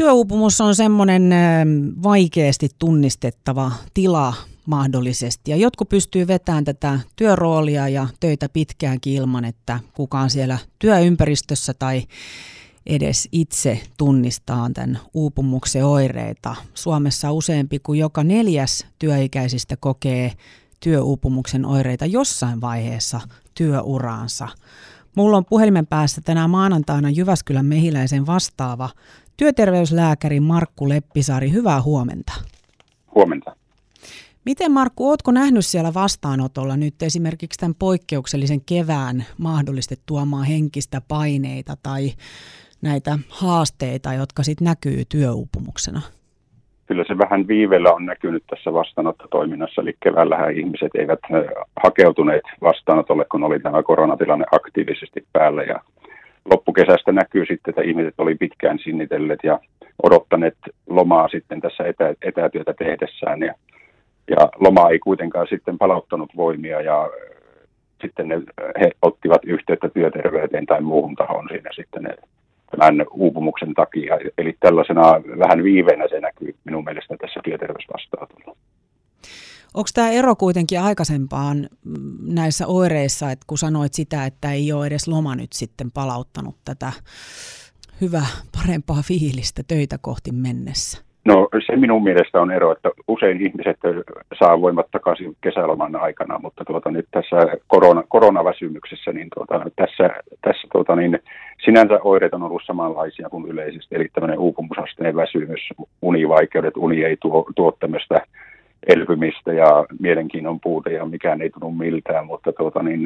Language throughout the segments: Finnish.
Työuupumus on semmoinen vaikeasti tunnistettava tila mahdollisesti. Ja jotkut pystyy vetämään tätä työroolia ja töitä pitkäänkin ilman, että kukaan siellä työympäristössä tai edes itse tunnistaa tämän uupumuksen oireita. Suomessa useampi kuin joka neljäs työikäisistä kokee työuupumuksen oireita jossain vaiheessa työuraansa. Mulla on puhelimen päässä tänään maanantaina Jyväskylän mehiläisen vastaava työterveyslääkäri Markku Leppisaari. Hyvää huomenta. Huomenta. Miten Markku, ootko nähnyt siellä vastaanotolla nyt esimerkiksi tämän poikkeuksellisen kevään mahdollisesti tuomaan henkistä paineita tai näitä haasteita, jotka sitten näkyy työuupumuksena? Kyllä se vähän viiveellä on näkynyt tässä vastaanottotoiminnassa, eli keväällähän ihmiset eivät hakeutuneet vastaanotolle, kun oli tämä koronatilanne aktiivisesti päällä ja loppukesästä näkyy sitten, että ihmiset oli pitkään sinnitelleet ja odottaneet lomaa sitten tässä etä, etätyötä tehdessään ja, ja loma ei kuitenkaan sitten palauttanut voimia ja sitten ne, he ottivat yhteyttä työterveyteen tai muuhun tahoon siinä sitten ne tämän uupumuksen takia. Eli tällaisena vähän viiveenä se näkyy minun mielestä tässä työterveysvastaanotolla. Onko tämä ero kuitenkin aikaisempaan mm, näissä oireissa, että kun sanoit sitä, että ei ole edes loma nyt sitten palauttanut tätä hyvää, parempaa fiilistä töitä kohti mennessä? No se minun mielestä on ero, että usein ihmiset saa voimat takaisin kesäloman aikana, mutta tuota, nyt tässä korona, koronaväsymyksessä, niin tuota, tässä, tässä tuota, niin sinänsä oireet on ollut samanlaisia kuin yleisesti, eli tämmöinen uupumusasteen väsymys, univaikeudet, uni ei tuo, tuo tämmöistä elpymistä ja mielenkiinnon puute ja mikään ei tunnu miltään, mutta tuota, niin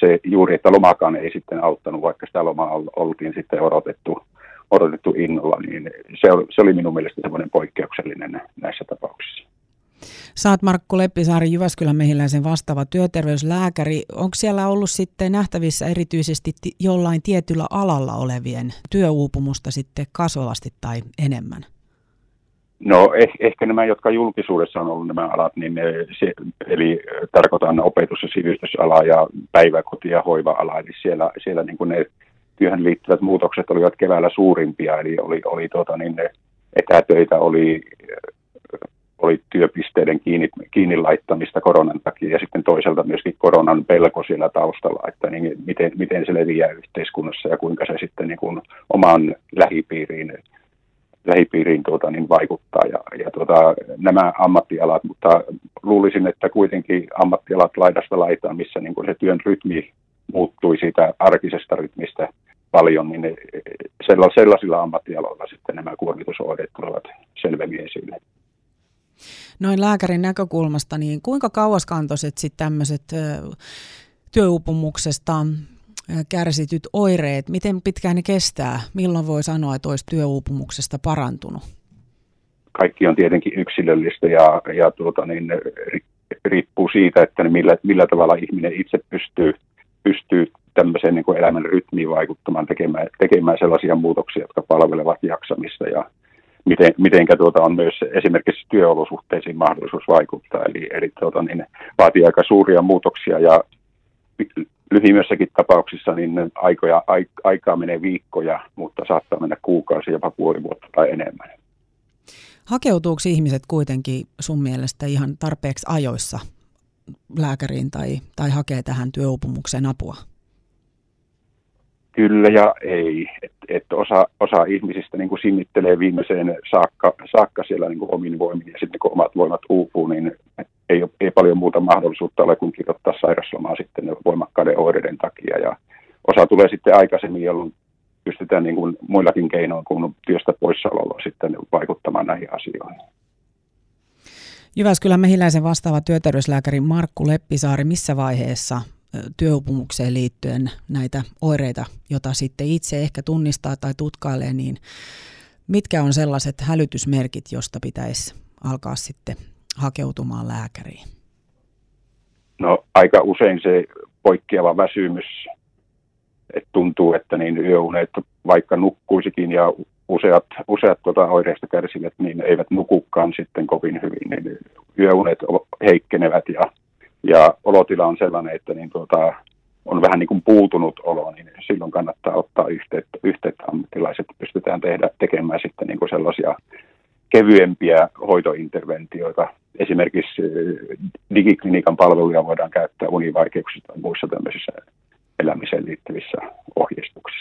se juuri, että lomakaan ei sitten auttanut, vaikka sitä lomaa oltiin sitten odotettu odotettu innolla, niin se oli, se oli minun mielestä semmoinen poikkeuksellinen näissä tapauksissa. Saat Markku Leppisaari Jyväskylän mehiläisen vastaava työterveyslääkäri. Onko siellä ollut sitten nähtävissä erityisesti jollain tietyllä alalla olevien työuupumusta sitten kasvavasti tai enemmän? No eh, ehkä nämä, jotka julkisuudessa on ollut nämä alat, niin ne, se, eli tarkoitan opetus- ja sivistysalaa ja päiväkoti- ja hoiva-ala, eli siellä, siellä niin kuin ne työhön liittyvät muutokset olivat keväällä suurimpia, eli oli, oli tuota, niin ne etätöitä, oli, oli työpisteiden kiinni, kiinni laittamista koronan takia ja sitten toisaalta myöskin koronan pelko siellä taustalla, että niin miten, miten se leviää yhteiskunnassa ja kuinka se sitten niin kuin oman lähipiiriin lähipiiriin tuota, niin vaikuttaa. Ja, ja tuota, nämä ammattialat, mutta luulisin, että kuitenkin ammattialat laidasta laitaan, missä niin kuin se työn rytmi muuttui siitä arkisesta rytmistä paljon, niin ne, sellaisilla ammattialoilla sitten nämä kuormitusoireet tulevat selvemmin esille. Noin lääkärin näkökulmasta, niin kuinka kauaskantoiset sitten tämmöiset työuupumuksesta kärsityt oireet, miten pitkään ne kestää? Milloin voi sanoa, että olisi työuupumuksesta parantunut? Kaikki on tietenkin yksilöllistä ja, ja tuota, niin, riippuu siitä, että millä, millä tavalla ihminen itse pystyy, pystyy tämmöiseen niin kuin elämän rytmiin vaikuttamaan, tekemään, tekemään sellaisia muutoksia, jotka palvelevat jaksamista ja miten, mitenkä tuota on myös esimerkiksi työolosuhteisiin mahdollisuus vaikuttaa. Eli, eli tuota, niin vaatii aika suuria muutoksia ja lyhyimmässäkin tapauksissa niin aikoja, aikaa menee viikkoja, mutta saattaa mennä kuukausi, jopa puoli vuotta tai enemmän. Hakeutuuko ihmiset kuitenkin sun mielestä ihan tarpeeksi ajoissa lääkäriin tai, tai hakee tähän työupumukseen apua? Kyllä ja ei. Et, et osa, osa ihmisistä niin kuin sinnittelee viimeiseen saakka, saakka siellä niin kuin omin voimin ja sitten kun omat voimat uupuu, niin ei, ei paljon muuta mahdollisuutta ole kuin kirjoittaa sairaslomaa sitten voimakkaiden oireiden takia. Ja osa tulee sitten aikaisemmin, jolloin pystytään niin kuin muillakin keinoin kuin työstä poissaololla sitten vaikuttamaan näihin asioihin. Jyväskylän mehiläisen vastaava työterveyslääkäri Markku Leppisaari, missä vaiheessa työupumukseen liittyen näitä oireita, joita sitten itse ehkä tunnistaa tai tutkailee, niin mitkä on sellaiset hälytysmerkit, josta pitäisi alkaa sitten hakeutumaan lääkäriin? No aika usein se poikkeava väsymys, että tuntuu, että niin yöunet, vaikka nukkuisikin ja useat, useat tuota oireista kärsivät, niin eivät nukukaan sitten kovin hyvin, niin yöunet heikkenevät ja ja olotila on sellainen, että niin tuota, on vähän niin kuin puutunut olo, niin silloin kannattaa ottaa yhteyttä, yhteyttä ammattilaiset. Pystytään tehdä, tekemään sitten niin kuin sellaisia kevyempiä hoitointerventioita. Esimerkiksi digiklinikan palveluja voidaan käyttää univaikeuksissa tai muissa tämmöisissä elämiseen liittyvissä ohjeistuksissa.